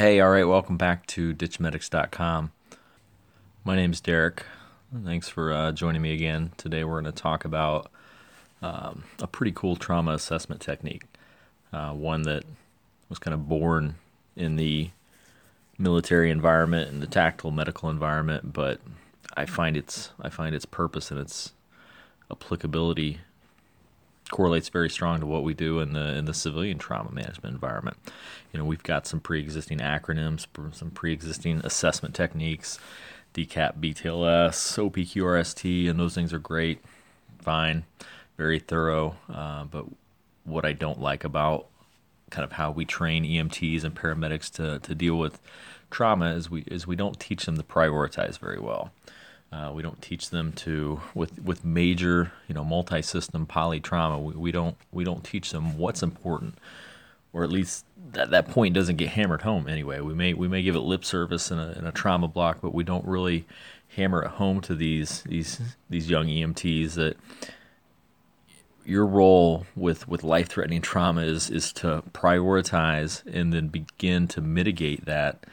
Hey, all right, welcome back to ditchmedics.com. My name is Derek. Thanks for uh, joining me again. Today we're going to talk about um, a pretty cool trauma assessment technique, uh, one that was kind of born in the military environment and the tactical medical environment, but I find its I find its purpose and its applicability correlates very strong to what we do in the in the civilian trauma management environment. You know, we've got some pre-existing acronyms, some pre-existing assessment techniques, DCAP, BTLS, OPQRST, and those things are great, fine, very thorough. Uh, but what I don't like about kind of how we train EMTs and paramedics to to deal with trauma is we is we don't teach them to prioritize very well. Uh, we don't teach them to with with major you know multi-system poly trauma. We, we don't we don't teach them what's important, or at least that that point doesn't get hammered home anyway. We may we may give it lip service in a, in a trauma block, but we don't really hammer it home to these these these young EMTs that your role with with life threatening trauma is is to prioritize and then begin to mitigate that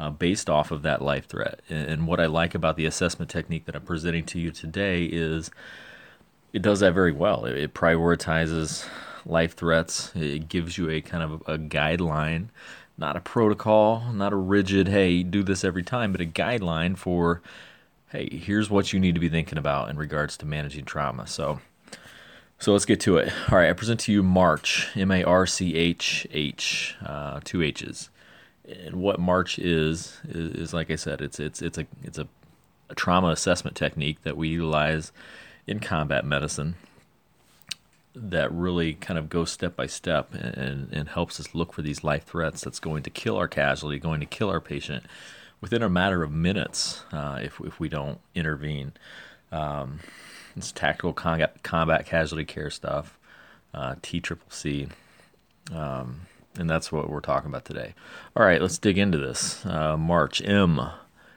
uh, based off of that life threat. And, what I like about the assessment technique that I'm presenting to you today is it does that very well. It, it prioritizes life threats. It gives you a kind of a guideline, not a protocol, not a rigid, hey, do this every time, but a guideline for, hey, here's what you need to be thinking about in regards to managing trauma. So, so let's get to it. All right, I present to you March, M A R C H H, uh, two H's and what March is, is, is like I said, it's it's it's a it's a, a, trauma assessment technique that we utilize in combat medicine that really kind of goes step by step and, and helps us look for these life threats that's going to kill our casualty, going to kill our patient within a matter of minutes uh, if if we don't intervene. Um, it's tactical combat, combat casualty care stuff, uh, T triple C. Um, and that's what we're talking about today. All right, let's dig into this. Uh, March M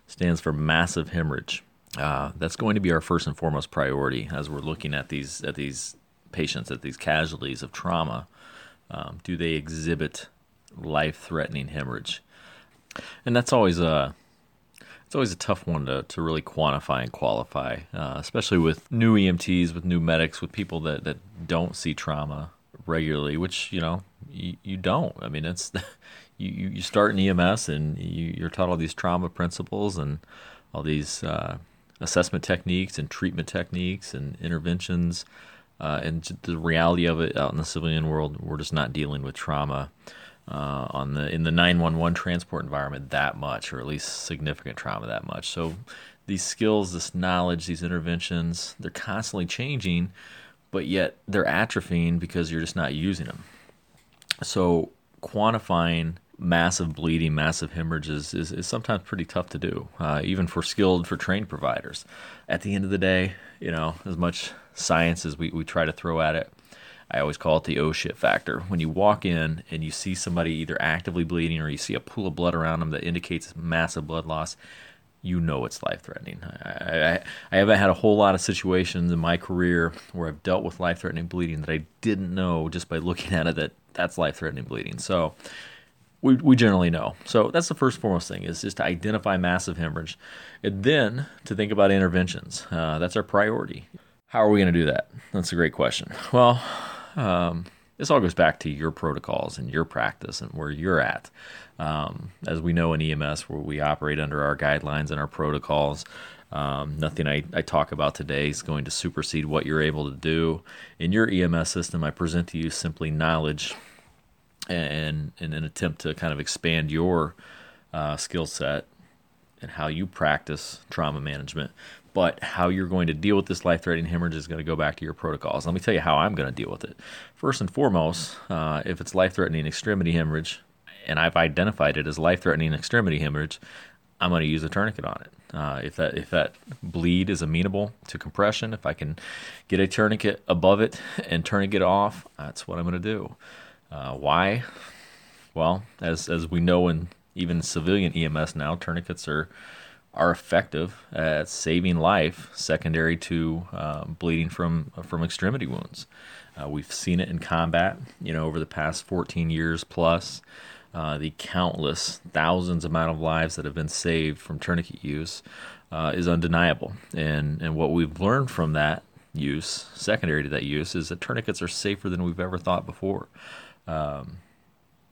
stands for massive hemorrhage. Uh, that's going to be our first and foremost priority as we're looking at these at these patients, at these casualties of trauma. Um, do they exhibit life-threatening hemorrhage? And that's always a it's always a tough one to, to really quantify and qualify, uh, especially with new EMTs, with new medics, with people that, that don't see trauma regularly, which you know you, you don't. I mean, it's you you start in EMS and you, you're taught all these trauma principles and all these uh, assessment techniques and treatment techniques and interventions. Uh, and the reality of it out in the civilian world, we're just not dealing with trauma uh, on the in the 911 transport environment that much, or at least significant trauma that much. So these skills, this knowledge, these interventions, they're constantly changing but yet they're atrophying because you're just not using them. So quantifying massive bleeding, massive hemorrhages is, is sometimes pretty tough to do, uh, even for skilled, for trained providers. At the end of the day, you know, as much science as we, we try to throw at it, I always call it the oh shit factor. When you walk in and you see somebody either actively bleeding or you see a pool of blood around them that indicates massive blood loss, you know it's life threatening. I, I, I, haven't had a whole lot of situations in my career where I've dealt with life threatening bleeding that I didn't know just by looking at it that that's life threatening bleeding. So we, we generally know. So that's the first foremost thing is just to identify massive hemorrhage and then to think about interventions. Uh, that's our priority. How are we going to do that? That's a great question. Well, um, this all goes back to your protocols and your practice and where you're at. Um, as we know in EMS, where we operate under our guidelines and our protocols, um, nothing I, I, talk about today is going to supersede what you're able to do. In your EMS system, I present to you simply knowledge and in an attempt to kind of expand your uh, skill set and how you practice trauma management. But how you're going to deal with this life threatening hemorrhage is going to go back to your protocols. Let me tell you how I'm going to deal with it. First and foremost, uh, if it's life threatening extremity hemorrhage, and I've identified it as life-threatening extremity hemorrhage, I'm going to use a tourniquet on it. Uh, if that if that bleed is amenable to compression, if I can get a tourniquet above it and tourniquet off, that's what I'm going to do. Uh, why? Well, as as we know in even civilian EMS now, tourniquets are are effective at saving life, secondary to uh, bleeding from from extremity wounds. Uh, we've seen it in combat, you know, over the past 14 years plus. Uh, the countless thousands amount of lives that have been saved from tourniquet use uh, is undeniable. And and what we've learned from that use, secondary to that use, is that tourniquets are safer than we've ever thought before. Um,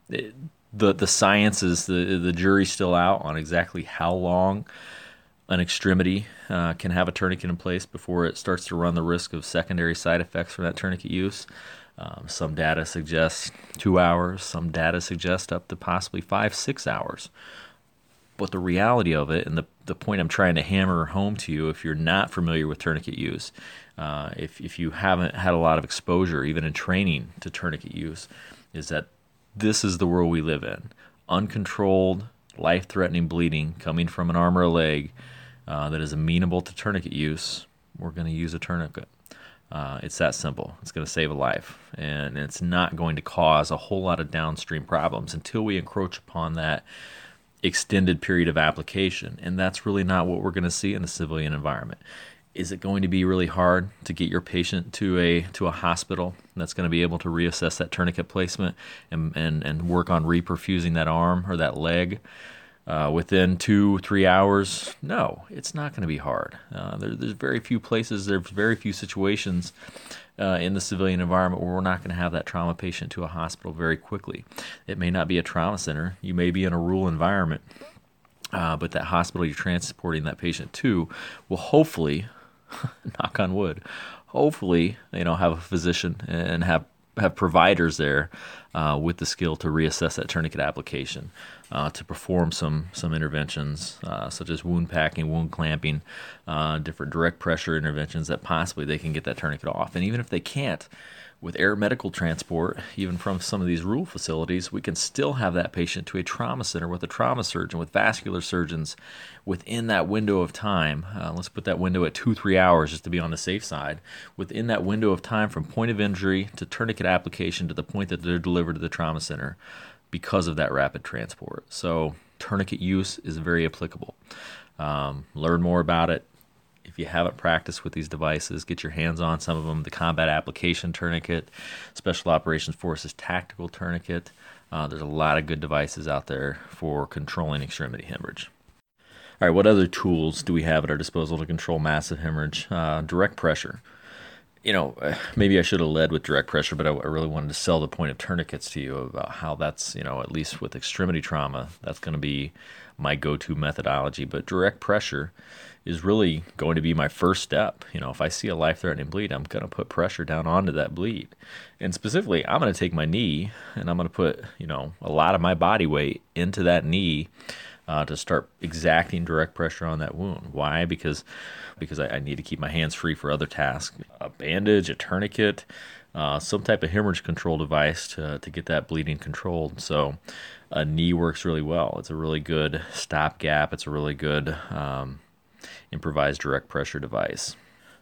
it, the the science is the the jury's still out on exactly how long an extremity uh, can have a tourniquet in place before it starts to run the risk of secondary side effects from that tourniquet use. Um, some data suggests two hours, some data suggests up to possibly five, six hours. But the reality of it, and the, the point I'm trying to hammer home to you, if you're not familiar with tourniquet use, uh, if, if you haven't had a lot of exposure, even in training to tourniquet use, is that this is the world we live in. Uncontrolled, life threatening bleeding coming from an arm or a leg uh, that is amenable to tourniquet use, we're going to use a tourniquet. Uh, it's that simple. It's going to save a life, and it's not going to cause a whole lot of downstream problems until we encroach upon that extended period of application. And that's really not what we're going to see in a civilian environment. Is it going to be really hard to get your patient to a to a hospital that's going to be able to reassess that tourniquet placement and, and, and work on reperfusing that arm or that leg? Uh, within two, three hours? No, it's not going to be hard. Uh, there, there's very few places, there's very few situations uh, in the civilian environment where we're not going to have that trauma patient to a hospital very quickly. It may not be a trauma center, you may be in a rural environment. Uh, but that hospital you're transporting that patient to will hopefully, knock on wood, hopefully, you know, have a physician and have have providers there uh, with the skill to reassess that tourniquet application, uh, to perform some some interventions uh, such as wound packing, wound clamping, uh, different direct pressure interventions that possibly they can get that tourniquet off. And even if they can't, with air medical transport, even from some of these rural facilities, we can still have that patient to a trauma center with a trauma surgeon, with vascular surgeons within that window of time. Uh, let's put that window at two, three hours just to be on the safe side. Within that window of time from point of injury to tourniquet application to the point that they're delivered to the trauma center because of that rapid transport. So, tourniquet use is very applicable. Um, learn more about it if you haven't practiced with these devices, get your hands on some of them. The Combat Application Tourniquet, Special Operations Forces Tactical Tourniquet. Uh, there's a lot of good devices out there for controlling extremity hemorrhage. All right, what other tools do we have at our disposal to control massive hemorrhage? Uh, direct pressure. You know, uh, maybe I should have led with direct pressure, but I, I really wanted to sell the point of tourniquets to you about how that's, you know, at least with extremity trauma, that's going to be my go to methodology. But direct pressure is really going to be my first step. You know, if I see a life threatening bleed, I'm going to put pressure down onto that bleed. And specifically, I'm going to take my knee and I'm going to put, you know, a lot of my body weight into that knee. Uh, to start exacting direct pressure on that wound. Why? Because because I, I, need to keep my hands free for other tasks. A bandage, a tourniquet, uh, some type of hemorrhage control device to, to get that bleeding controlled. So a knee works really well. It's a really good stopgap. It's a really good um, improvised direct pressure device.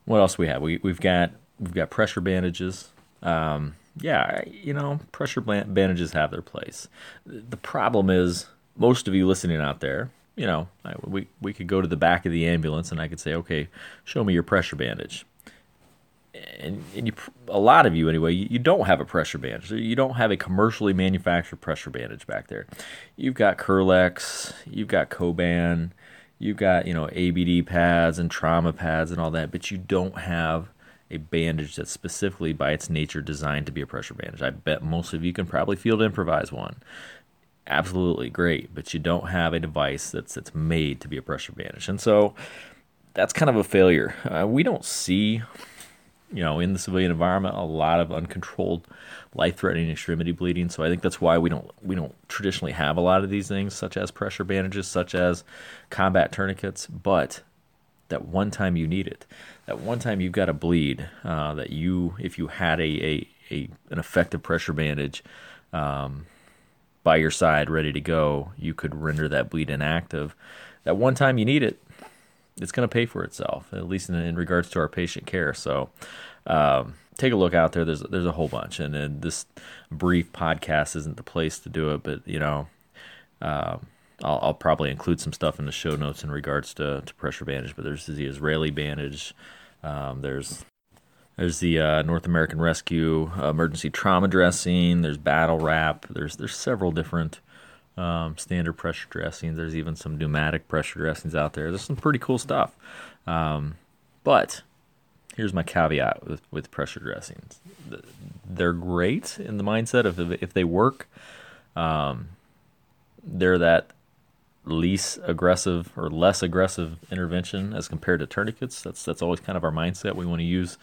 What else we have? We we've got we've got pressure bandages. Um, yeah, you know, pressure bandages have their place. The problem is most of you listening out there, you know, we we could go to the back of the ambulance and I could say, okay, show me your pressure bandage. And, and you, a lot of you anyway, you, you, don't have a pressure bandage. You don't have a commercially manufactured pressure bandage back there. You've got Kerlix, you've got Coban, you've got you know ABD pads and trauma pads and all that, but you don't have a bandage that's specifically by its nature designed to be a pressure bandage. I bet most of you can probably field improvise one. Absolutely great, but you don't have a device that's that's made to be a pressure bandage, and so that's kind of a failure. Uh, we don't see you know, in the civilian environment, a lot of uncontrolled, life-threatening extremity bleeding. So I think that's why we don't we don't traditionally have a lot of these things, such as pressure bandages, such as combat tourniquets. But that one time you need it, that one time you've got a bleed, uh, that you if you had a, a, a an effective pressure bandage um, by your side, ready to go, you could render that bleed inactive. That one time you need it, it's going to pay for itself, at least in, in, regards to our patient care. So, um, take a look out there. There's there's a whole bunch, and, and, this brief podcast isn't the place to do it. But you know, uh, I'll, I'll, probably include some stuff in the show notes in regards to, to pressure bandage. But there's the Israeli bandage. Um, there's there's the uh, North American Rescue emergency trauma dressing. There's battle wrap. There's there's several different um, standard pressure dressings. There's even some pneumatic pressure dressings out there. There's some pretty cool stuff. Um, but here's my caveat with, with pressure dressings they're great in the mindset of if they work, um, they're that least aggressive or less aggressive intervention as compared to tourniquets. That's that's always kind of our mindset. We want to use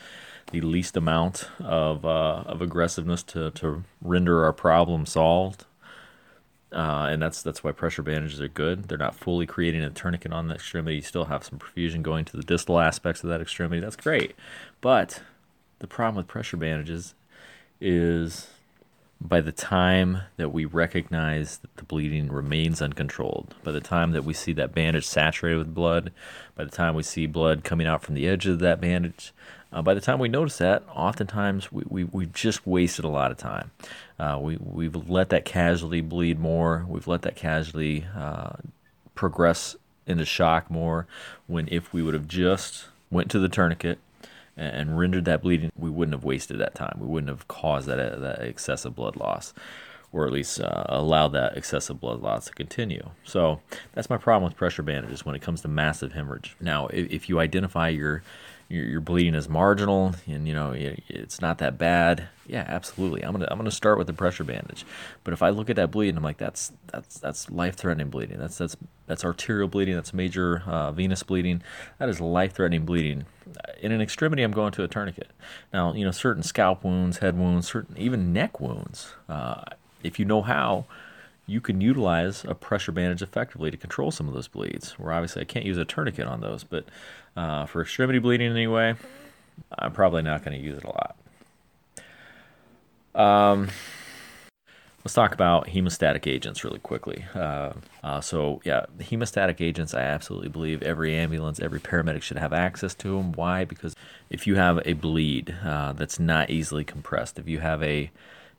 the least amount of uh, of aggressiveness to to render our problem solved. Uh, and that's that's why pressure bandages are good. They're not fully creating a tourniquet on the extremity. You still have some perfusion going to the distal aspects of that extremity. That's great, but the problem with pressure bandages is by the time that we recognize that the bleeding remains uncontrolled, by the time that we see that bandage saturated with blood, by the time we see blood coming out from the edge of that bandage, uh, by the time we notice that, oftentimes we, we, we've just wasted a lot of time. Uh, we, we've let that casualty bleed more, we've let that casualty uh, progress into shock more, when if we would have just went to the tourniquet, and rendered that bleeding, we wouldn't have wasted that time. We wouldn't have caused that, that excessive blood loss, or at least uh, allowed that excessive blood loss to continue. So that's my problem with pressure bandages when it comes to massive hemorrhage. Now, if, if you identify your your, bleeding is marginal and you know it's not that bad. Yeah absolutely. I'm gonna i'm gonna start with the pressure bandage. But if i look at that bleeding i'm like that's that's that's life-threatening bleeding. That's that's that's arterial bleeding. That's major uh, venous bleeding. That is life-threatening bleeding. In an extremity i'm going to a tourniquet. Now you know certain scalp wounds head wounds certain even neck wounds uh, if you know how you can utilize a pressure bandage effectively to control some of those bleeds. Where obviously I can't use a tourniquet on those, but uh, for extremity bleeding anyway, I'm probably not going to use it a lot. Um, let's talk about hemostatic agents really quickly. Uh, uh, so, yeah, hemostatic agents, I absolutely believe every ambulance, every paramedic should have access to them. Why? Because if you have a bleed uh, that's not easily compressed, if you have a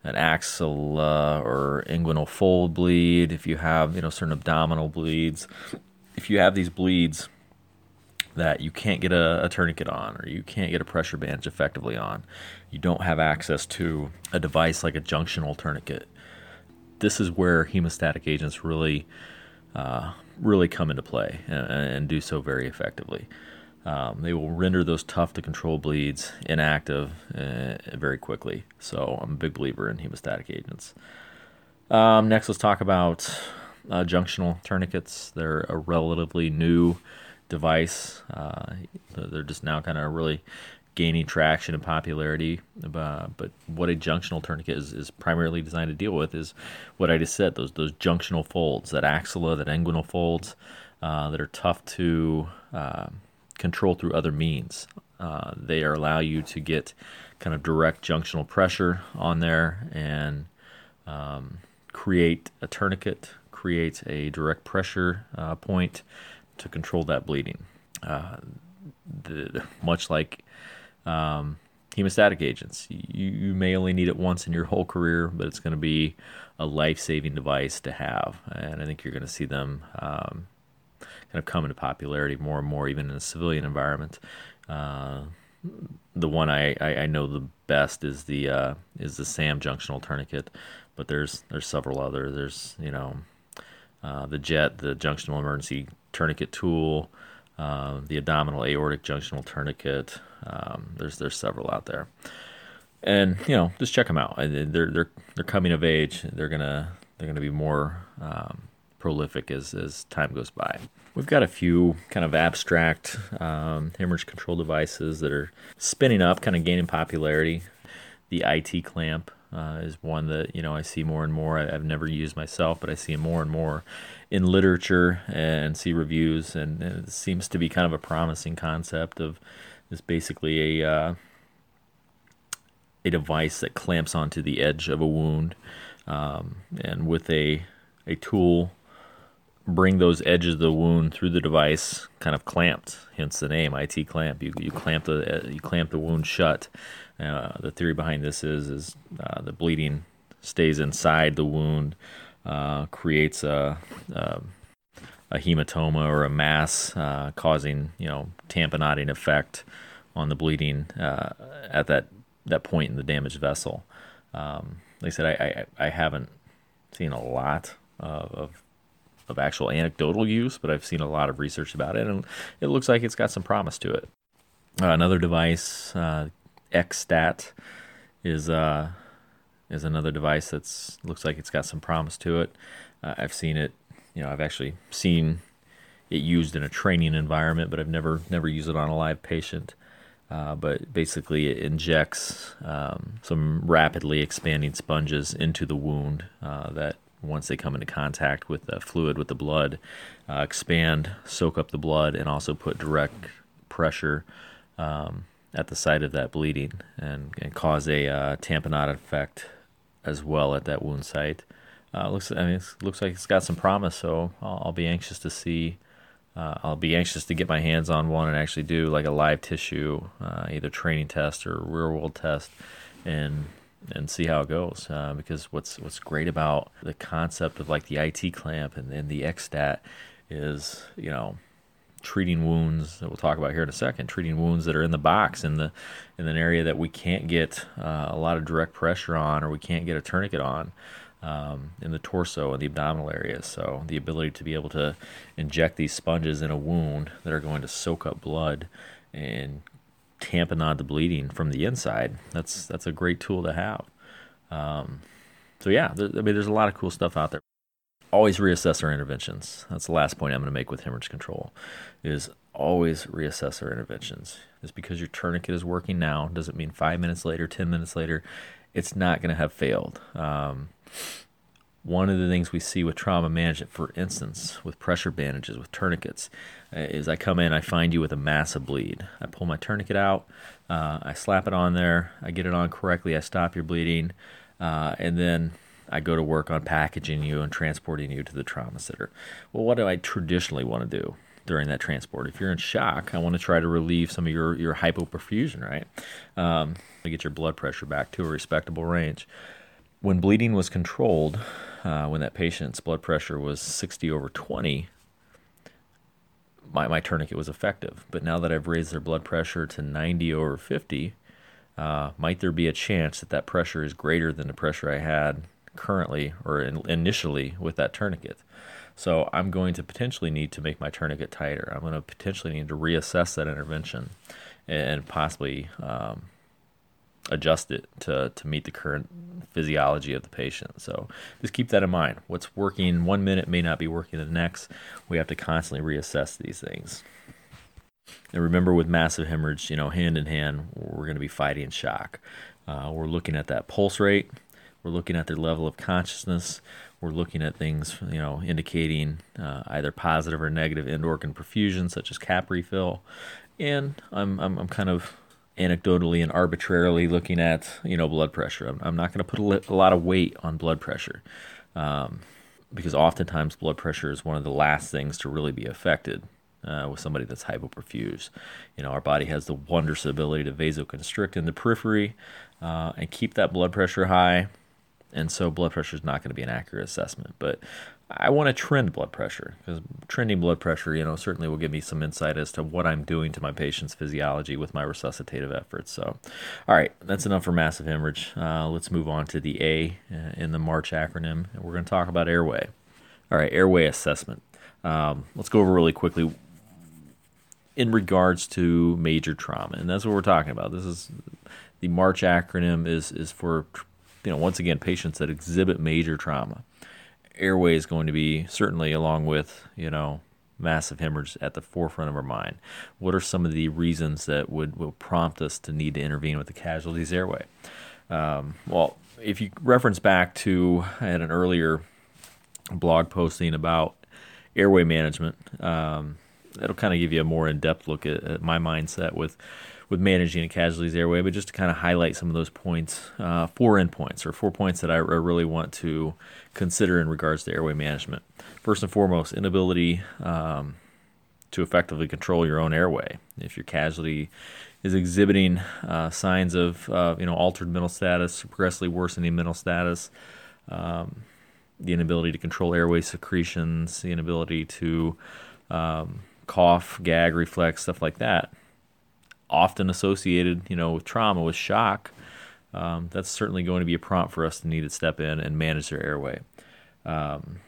an axilla or inguinal fold bleed, if you have you know certain abdominal bleeds, if you have these bleeds that you can't get a, a, tourniquet on or you can't get a pressure bandage effectively on, you don't have access to a device like a junctional tourniquet. This is where hemostatic agents really, uh, really come into play and, and do so very effectively. Um, they will render those tough to control bleeds inactive uh, very quickly. So I'm a big believer in hemostatic agents. Um, next, let's talk about uh, junctional tourniquets. They're a relatively new device. Uh, they're just now kind of really gaining traction and popularity. Uh, but what a junctional tourniquet is, is primarily designed to deal with is what I just said those those junctional folds, that axilla, that inguinal folds uh, that are tough to um, control through other means. Uh, they allow you to get kind of direct junctional pressure on there and um, create a tourniquet, create a direct pressure uh, point to control that bleeding. Uh, the, much like um, hemostatic agents, you, you may only need it once in your whole career, but it's going to be a life saving device to have. And I think you're going to see them um, kind of come into popularity more and more, even in a civilian environment. Uh, the one I, I, I, know the best is the uh, is the SAM junctional tourniquet, but there's there's several other. There's you know uh, the JET, the junctional emergency tourniquet tool, uh, the abdominal aortic junctional tourniquet. Um, there's there's several out there, and you know just check them out. They're they're they're coming of age. They're gonna they're gonna be more um, prolific as as time goes by. We've got a few kind of abstract um, hemorrhage control devices that are spinning up, kind of gaining popularity. The IT clamp uh, is one that you know I see more and more. I, have never used myself, but I see it more and more in literature and see reviews, and, and, it seems to be kind of a promising concept of is basically a uh, a device that clamps onto the edge of a wound, um, and with a a tool bring those edges of the wound through the device, kind of clamped. Hence the name IT clamp. You you clamp the uh, you clamp the wound shut. Uh, the theory behind this is is uh, the bleeding stays inside the wound, uh, creates a, a, a hematoma or a mass, uh, causing you know tamponading effect on the bleeding uh, at that that point in the damaged vessel. Um, like I said, I, I, I haven't seen a lot uh, of of actual anecdotal use, but I've seen a lot of research about it, and it looks like it's got some promise to it. Uh, another device, uh, XStat, is uh, is another device that's looks like it's got some promise to it. Uh, I've seen it, you know, I've actually seen it used in a training environment, but I've never never used it on a live patient. Uh, but basically, it injects um, some rapidly expanding sponges into the wound uh, that, once they come into contact with the fluid, with the blood, uh, expand, soak up the blood, and also put direct pressure um, at the site of that bleeding and, and cause a uh, tamponade effect as well at that wound site. Uh, looks, I mean, it looks like it's got some promise, so I'll, I'll be anxious to see uh, I'll be anxious to get my hands on one and actually do like a live tissue, uh, either training test or real world test, and and see how it goes. Uh, because what's what's great about the concept of like the IT clamp and, the XStat is you know treating wounds that we'll talk about here in a second, treating wounds that are in the box in the in an area that we can't get uh, a lot of direct pressure on or we can't get a tourniquet on um, in the torso and the abdominal areas. So the ability to be able to inject these sponges in a wound that are going to soak up blood and tamponade the bleeding from the inside. That's that's a great tool to have. Um, so yeah, there, I mean, there's a lot of cool stuff out there. Always reassess our interventions. That's the last point I'm going to make with hemorrhage control. Is always reassess our interventions. Just because your tourniquet is working now doesn't mean five minutes later, ten minutes later, it's not going to have failed. Um, one of the things we see with trauma management, for instance, with pressure bandages, with tourniquets, is I come in, I find you with a massive bleed. I pull my tourniquet out, uh, I slap it on there, I get it on correctly, I stop your bleeding, uh, and then I go to work on packaging you and transporting you to the trauma center. Well, what do I traditionally want to do? during that transport. If you're in shock, I want to try to relieve some of your, your hypoperfusion, right? Um, to get your blood pressure back to a respectable range when bleeding was controlled, uh, when that patient's blood pressure was 60 over 20, my, my tourniquet was effective. But now that I've raised their blood pressure to 90 over 50, uh, might there be a chance that that pressure is greater than the pressure I had currently or in, initially with that tourniquet? So I'm going to potentially need to make my tourniquet tighter. I'm going to potentially need to reassess that intervention and possibly um, adjust it to, to meet the current physiology of the patient. So just keep that in mind. What's working one minute may not be working the next. We have to constantly reassess these things. And remember, with massive hemorrhage, you know, hand in hand, we're going to be fighting shock. Uh, we're looking at that pulse rate. We're looking at their level of consciousness. We're looking at things, you know, indicating uh, either positive or negative end organ perfusion, such as cap refill. And I'm, I'm, I'm kind of anecdotally and arbitrarily looking at you know blood pressure. I'm, I'm not going to put a, li- a, lot of weight on blood pressure um, because oftentimes blood pressure is one of the last things to really be affected uh, with somebody that's hypoperfused. You know, our body has the wondrous ability to vasoconstrict in the periphery uh, and keep that blood pressure high. And so blood pressure is not going to be an accurate assessment. But I want to trend blood pressure because trending blood pressure, you know, certainly will give me some insight as to what I'm doing to my patient's physiology with my resuscitative efforts. So, all right, that's enough for massive hemorrhage. Uh, let's move on to the A uh, in the March acronym, and we're going to talk about airway. All right, airway assessment. Um, let's go over really quickly in regards to major trauma, and that's what we're talking about. This is the March acronym is is for you know once again patients that exhibit major trauma airway is going to be certainly along with you know massive hemorrhage at the forefront of our mind. What are some of the reasons that would will prompt us to need to intervene with the casualties airway? Um, well, if you reference back to I had an earlier blog posting about airway management. Um, that'll kind of give you a more in-depth look at, at my mindset with with managing a casualties airway, but just to kind of highlight some of those points, uh, four endpoints or four points that I, really want to consider in regards to airway management. First and foremost, inability um, to effectively control your own airway. If your casualty is exhibiting uh, signs of uh, you know altered mental status, progressively worsening mental status, um, the inability to control airway secretions, the inability to um, cough, gag, reflex, stuff like that, often associated, you know, with trauma, with shock, um, that's certainly going to be a prompt for us to need to step in and manage their airway. Um,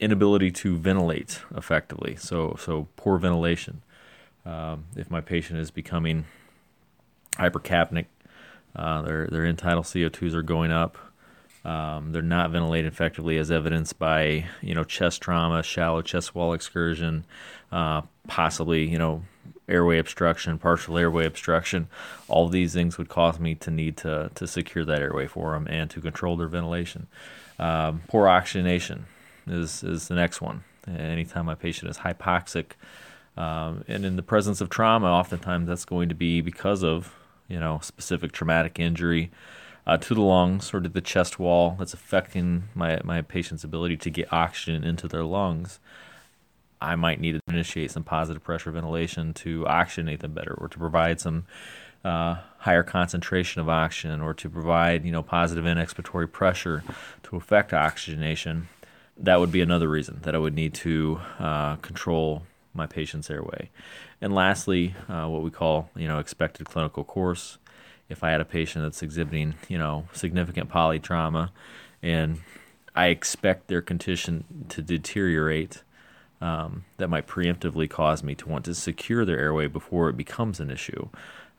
inability to ventilate effectively. So so poor ventilation. Um, if my patient is becoming hypercapnic, uh, their their tidal CO2s are going up. Um, they're not ventilated effectively, as evidenced by you know chest trauma, shallow chest wall excursion, uh, possibly you know airway obstruction, partial airway obstruction. All these things would cause me to need to to secure that airway for them and to control their ventilation. Um, poor oxygenation is is the next one. Anytime my patient is hypoxic, um, and in the presence of trauma, oftentimes that's going to be because of you know specific traumatic injury uh, to the lungs or to the chest wall that's affecting my my patient's ability to get oxygen into their lungs. I might need to initiate some positive pressure ventilation to oxygenate them better, or to provide some uh, higher concentration of oxygen, or to provide you know positive end expiratory pressure to affect oxygenation. That would be another reason that I would need to uh, control my patient's airway. And lastly, uh, what we call you know expected clinical course. If I had a patient that's exhibiting you know significant polytrauma, and I expect their condition to deteriorate, um, that might preemptively cause me to want to secure their airway before it becomes an issue.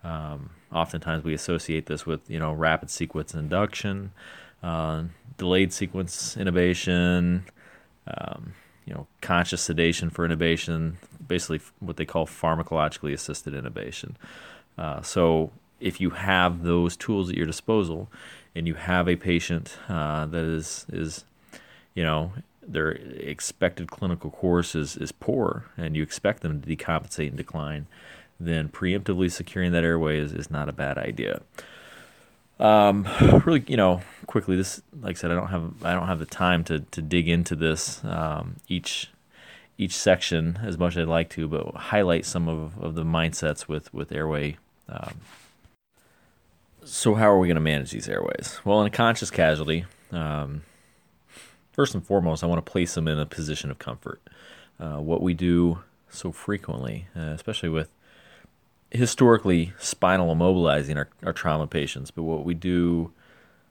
Um, oftentimes, we associate this with you know rapid sequence induction, uh, delayed sequence intubation. Um, you know, conscious sedation for intubation, basically what they call pharmacologically assisted intubation. Uh, so if you have those tools at your disposal, and you have a patient uh, that is is, you know, their expected clinical course is is poor, and you expect them to decompensate and decline, then preemptively securing that airway is, is not a bad idea. Um, really, you know, quickly, this, like I said, I don't have, I don't have the time to, to dig into this, um, each, each section as much as I'd like to, but highlight some of, of the mindsets with, with airway. Um, so how are we going to manage these airways? Well, in a conscious casualty, um, first and foremost, I want to place them in a position of comfort. Uh, what we do so frequently, uh, especially with historically spinal immobilizing our, our trauma patients, but what we do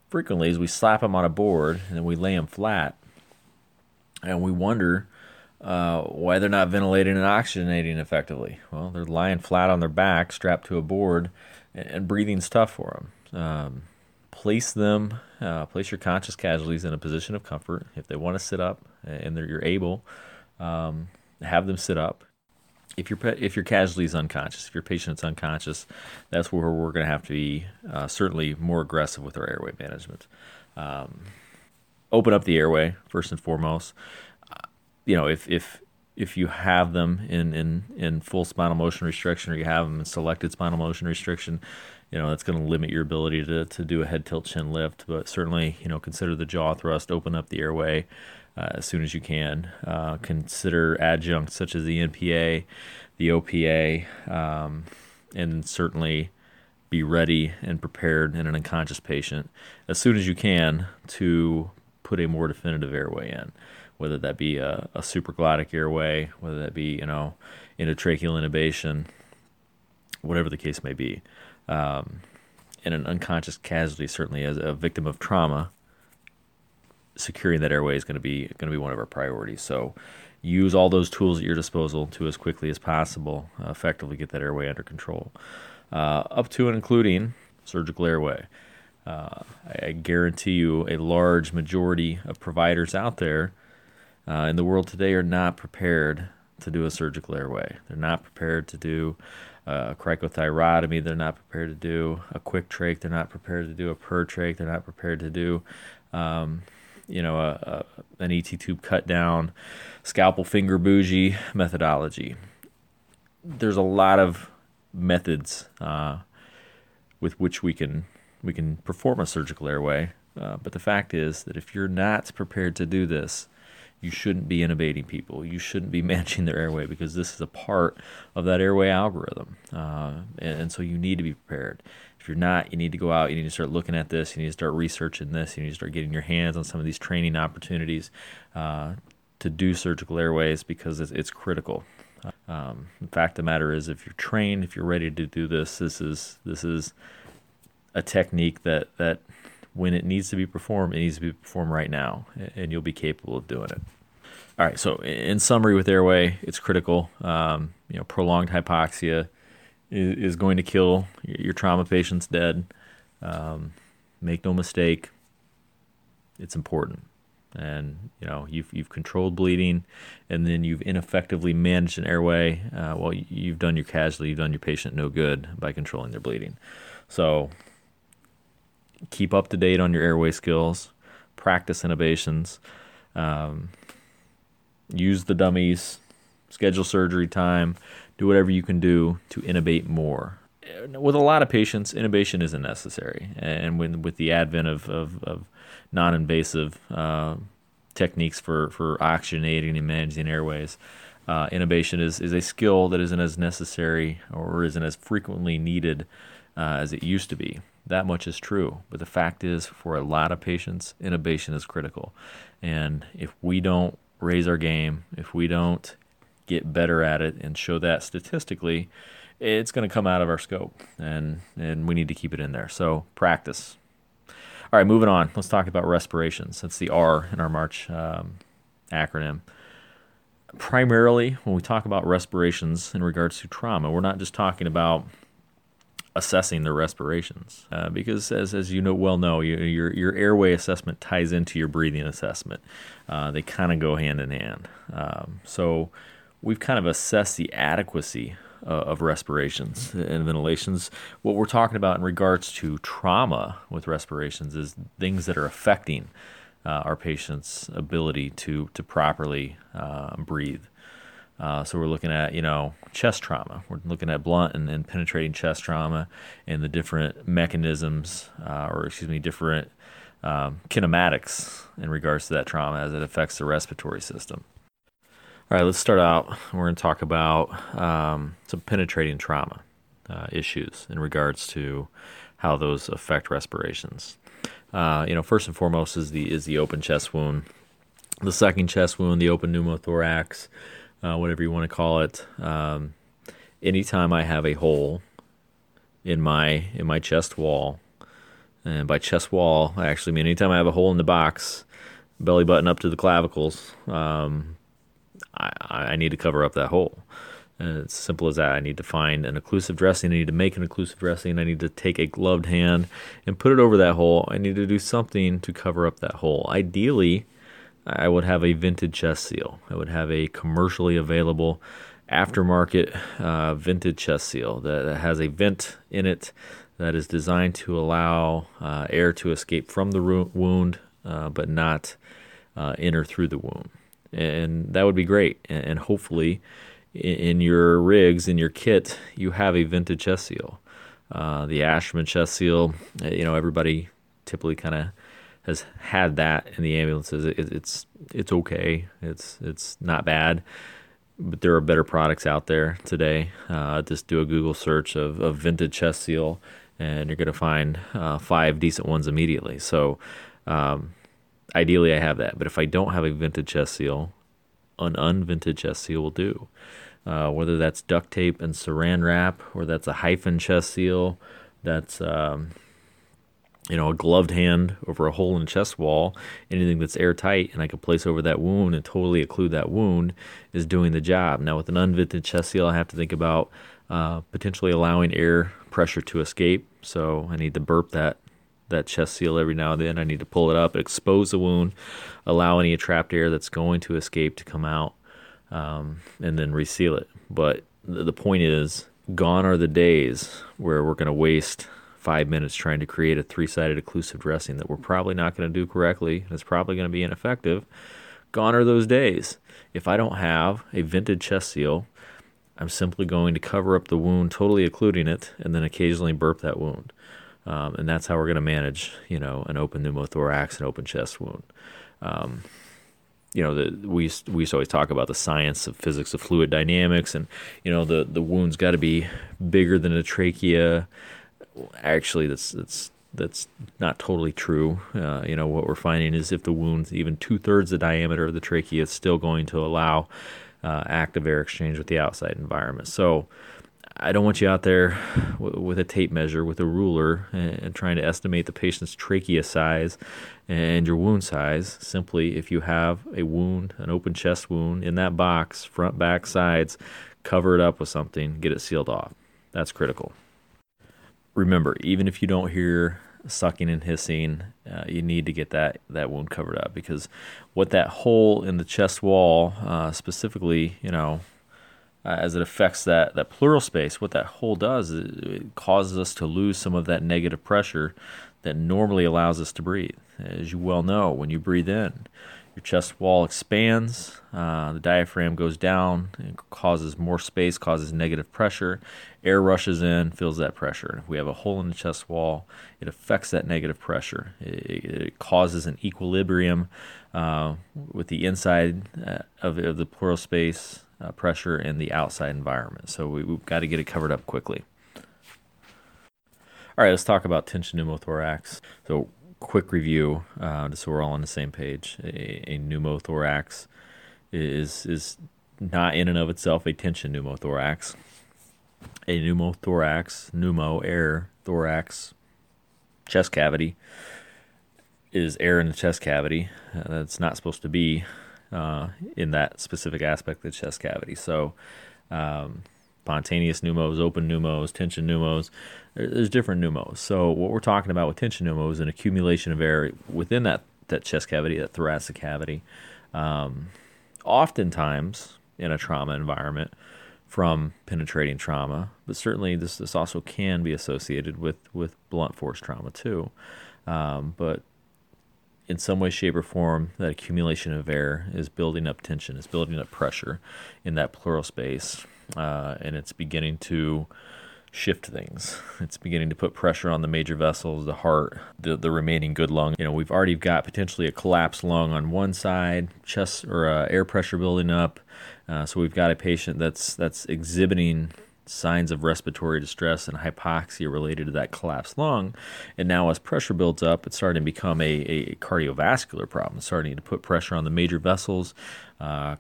frequently is we slap them on a board and then we lay them flat, and we wonder uh, why they're not ventilating and oxygenating effectively. Well, they're lying flat on their back, strapped to a board, and, and breathing's tough for them. Um, place them, uh, place your conscious casualties in a position of comfort. If they want to sit up and you're able, um, have them sit up if your if your casualty is unconscious, if your patient's unconscious, that's where we're going to have to be uh, certainly more aggressive with our airway management. Um, open up the airway first and foremost. Uh, you know, if if if you have them in, in, in full spinal motion restriction or you have them in selected spinal motion restriction, you know, that's going to limit your ability to, to do a head tilt chin lift. But certainly, you know, consider the jaw thrust, open up the airway uh, as soon as you can. Uh, consider adjuncts such as the NPA, the OPA, um, and certainly be ready and prepared in an unconscious patient as soon as you can to put a more definitive airway in, whether that be a, a supraglottic airway, whether that be you know endotracheal intubation, whatever the case may be. Um, in an unconscious casualty, certainly as a victim of trauma, securing that airway is going to be going to be one of our priorities. So use all those tools at your disposal to as quickly as possible uh, effectively get that airway under control, uh, up to and including surgical airway. Uh, I, I, guarantee you, a large majority of providers out there uh, in the world today are not prepared to do a surgical airway. They're not prepared to do a cricothyrotomy. They're not prepared to do a quick trach. They're not prepared to do a per trach. They're not prepared to do um, you know, a, a, an ET tube cut down, scalpel finger bougie methodology. There's a lot of methods uh, with which we can we can perform a surgical airway, uh, but the fact is that if you're not prepared to do this, you shouldn't be intubating people. You shouldn't be managing their airway because this is a part of that airway algorithm, uh, and, and so you need to be prepared. If you're not, you need to go out, you need to start looking at this, you need to start researching this, you need to start getting your hands on some of these training opportunities uh, to do surgical airways because it's, it's critical. Um, the fact the matter is, if you're trained, if you're ready to do this, this is this is a technique that that when it needs to be performed, it needs to be performed right now, and you'll be capable of doing it. All right. So, in summary, with airway, it's critical. Um, you know, prolonged hypoxia is, going to kill your trauma patients dead. Um, make no mistake, it's important. And you know you've you've controlled bleeding, and then you've ineffectively managed an airway. Uh, well, you've done your casualty, you've done your patient no good by controlling their bleeding. So keep up to date on your airway skills, practice intubations, Um, use the dummies, schedule surgery time, do whatever you can do to intubate more. With a lot of patients, intubation isn't necessary, and when, with the advent of, of, of non-invasive uh, techniques for, for oxygenating and managing airways, uh, intubation is, is a skill that isn't as necessary or isn't as frequently needed uh, as it used to be. That much is true. But the fact is, for a lot of patients, intubation is critical. And if we don't raise our game, if we don't get better at it and show that statistically, it's going to come out of our scope, and and we need to keep it in there. So practice. All right, moving on. Let's talk about respirations. That's the R in our March um, acronym. Primarily, when we talk about respirations in regards to trauma, we're not just talking about assessing their respirations. Uh, because as, as you know well know you, your your airway assessment ties into your breathing assessment. Uh, they kind of go hand in hand. Um, so we've kind of assessed the adequacy uh, of respirations and ventilations. What we're talking about in regards to trauma with respirations is things that are affecting uh, our patients ability to to properly uh, breathe uh, so we're looking at you know chest trauma. We're looking at blunt and, and penetrating chest trauma and the different mechanisms, uh, or excuse me, different um, kinematics in regards to that trauma as it affects the respiratory system. All right, let's start out. We're going to talk about um, some penetrating trauma uh, issues in regards to how those affect respirations. Uh, you know, first and foremost is the is the open chest wound. The sucking chest wound, the open pneumothorax uh, whatever you want to call it. Um, anytime I have a hole in my in my chest wall, and by chest wall, I actually mean anytime I have a hole in the box, belly button up to the clavicles, um, I, I need to cover up that hole. And it's simple as that. I need to find an occlusive dressing. I need to make an occlusive dressing. I need to take a gloved hand and put it over that hole. I need to do something to cover up that hole. Ideally, I would have a vented chest seal. I would have a commercially available aftermarket uh, chest seal that has a vent in it that is designed to allow uh, air to escape from the wound uh, but not uh, enter through the wound. And that would be great. And, hopefully, in, your rigs, in your kit, you have a vented chest seal. Uh, the Asherman chest seal, you know, everybody typically kind of has had that in the ambulances. It, it's it's okay. It's it's not bad, but there are better products out there today. Uh, just do a Google search of, of vented chest seal, and you're going to find uh, five decent ones immediately. So, um, ideally, I have that. But if I don't have a vented chest seal, an unvented chest seal will do. Uh, whether that's duct tape and saran wrap, or that's a HyFin chest seal, that's um, you know, a gloved hand over a hole in the chest wall, anything that's airtight and I can place over that wound and totally occlude that wound is doing the job. Now, with an unvented chest seal, I have to think about uh, potentially allowing air pressure to escape. So I need to burp that that chest seal every now and then. I need to pull it up, expose the wound, allow any trapped air that's going to escape to come out, um, and then reseal it. But the point is, gone are the days where we're going to waste five minutes trying to create a three sided occlusive dressing that we're probably not going to do correctly and it's probably going to be ineffective. Gone are those days. If I don't have a vented chest seal, I'm simply going to cover up the wound, totally occluding it, and then occasionally burp that wound. Um, and that's how we're going to manage, you know, an open pneumothorax and open chest wound. Um, you know, the, we we used to always talk about the science of physics of fluid dynamics, and you know, the the wound's got to be bigger than a trachea actually that's that's that's not totally true. Uh, you know what we're finding is if the wound's even two thirds the diameter of the trachea, it's still going to allow uh, active air exchange with the outside environment. So I don't want you out there with a tape measure, with a ruler, and trying to estimate the patient's trachea size and your wound size. Simply, if you have a wound, an open chest wound in that box, front, back, sides, cover it up with something, get it sealed off. That's critical. Remember, even if you don't hear sucking and hissing, uh, you need to get that, that wound covered up because what that hole in the chest wall, uh, specifically, you know, uh, as it affects that, that pleural space, what that hole does is it causes us to lose some of that negative pressure that normally allows us to breathe. As you well know, when you breathe in, your chest wall expands, uh, the diaphragm goes down, it causes more space, causes negative pressure. Air rushes in, fills that pressure. If we have a hole in the chest wall, it affects that negative pressure. It, it causes an equilibrium uh, with the inside uh, of, of, the pleural space uh, pressure and the outside environment. So we, we've got to get it covered up quickly. All right, let's talk about tension pneumothorax. So quick review, uh, just so we're all on the same page. A, a, pneumothorax is is not in and of itself a tension pneumothorax. A pneumothorax, pneumo air thorax, chest cavity is air in the chest cavity. Uh, that's not supposed to be uh, in that specific aspect of the chest cavity. So. Um, spontaneous pneumos, open pneumos, tension pneumos. There's different pneumos. So what we're talking about with tension pneumos is an accumulation of air within that, that chest cavity, that thoracic cavity. Um, oftentimes in a trauma environment from penetrating trauma, but certainly this, this also can be associated with, with blunt force trauma too. Um, but in some way, shape, or form, that accumulation of air is building up tension, is building up pressure in that pleural space uh, and it's beginning to shift things. It's beginning to put pressure on the major vessels, the heart, the, the remaining good lung. You know, we've already got potentially a collapsed lung on one side, chest or uh, air pressure building up. Uh, so we've got a patient that's that's exhibiting signs of respiratory distress and hypoxia related to that collapsed lung. And now, as pressure builds up, it's starting to become a, a cardiovascular problem. It's starting to put pressure on the major vessels, uh,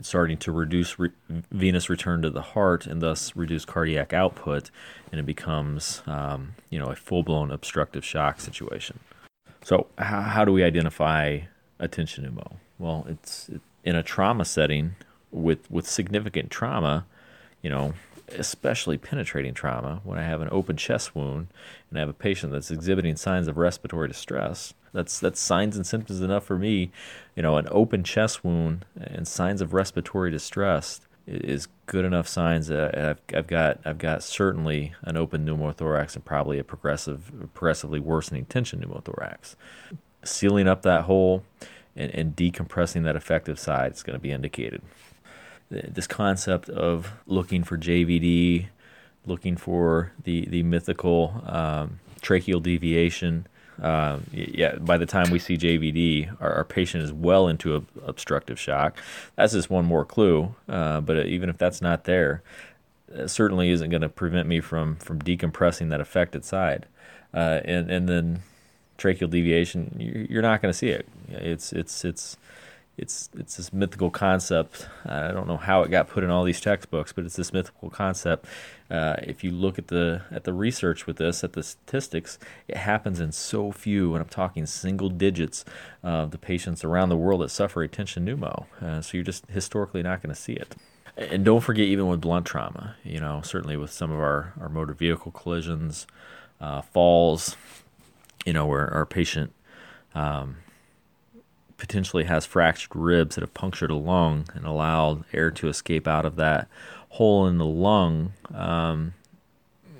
starting to reduce re- venous return to the heart and thus reduce cardiac output, and it becomes um, you know a full blown obstructive shock situation. So how, how do we identify a tension pneumo? Well, it's in a trauma setting with with significant trauma, you know, especially penetrating trauma. When I have an open chest wound and I have a patient that's exhibiting signs of respiratory distress, that's that's signs and symptoms enough for me. You know, an open chest wound and signs of respiratory distress is good enough signs that I've, I've got I've got certainly an open pneumothorax and probably a progressive progressively worsening tension pneumothorax. Sealing up that hole and, and decompressing that affective side is going to be indicated. This concept of looking for JVD, looking for the the mythical um, tracheal deviation um, yeah, by the time we see JVD, our, our patient is well into a, obstructive shock. That's just one more clue. Uh, but even if that's not there, it certainly isn't going to prevent me from from decompressing that affected side. Uh, and and then tracheal deviation, you're not going to see it. It's it's it's it's it's this mythical concept. I don't know how it got put in all these textbooks, but it's this mythical concept. Uh, if you look at the at the research with this, at the statistics, it happens in so few, and I'm talking single digits of the patients around the world that suffer a tension pneumo. Uh, so you're just historically not going to see it. And don't forget, even with blunt trauma, you know, certainly with some of our, our motor vehicle collisions, uh, falls, you know, where our patient um, potentially has fractured ribs that have punctured a lung and allowed air to escape out of that hole in the lung, um,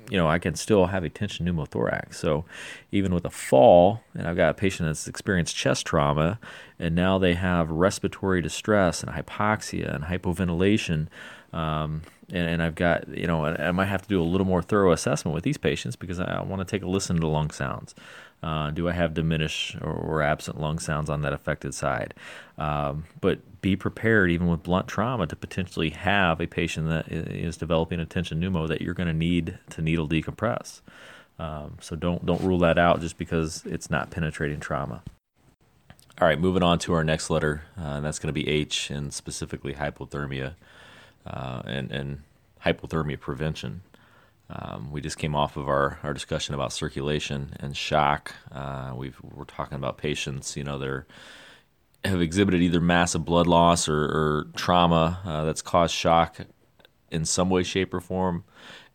you know, I can still have a tension pneumothorax. So even with a fall, and I've got a patient that's experienced chest trauma, and now they have respiratory distress and hypoxia and hypoventilation. Um, and, and, I've got, you know, I might have to do a little more thorough assessment with these patients because I want to take a listen to lung sounds. Uh, do I have diminished or, or, absent lung sounds on that affected side? Um, but be prepared, even with blunt trauma, to potentially have a patient that is developing a tension pneumo that you're going to need to needle decompress. Um, so don't don't rule that out just because it's not penetrating trauma. All right, moving on to our next letter, uh, and that's going to be H, and specifically hypothermia. Uh, and and hypothermia prevention. Um, we just came off of our, our discussion about circulation and shock. Uh, we are talking about patients, you know, they're have exhibited either massive blood loss or, or trauma uh, that's caused shock in some way, shape, or form.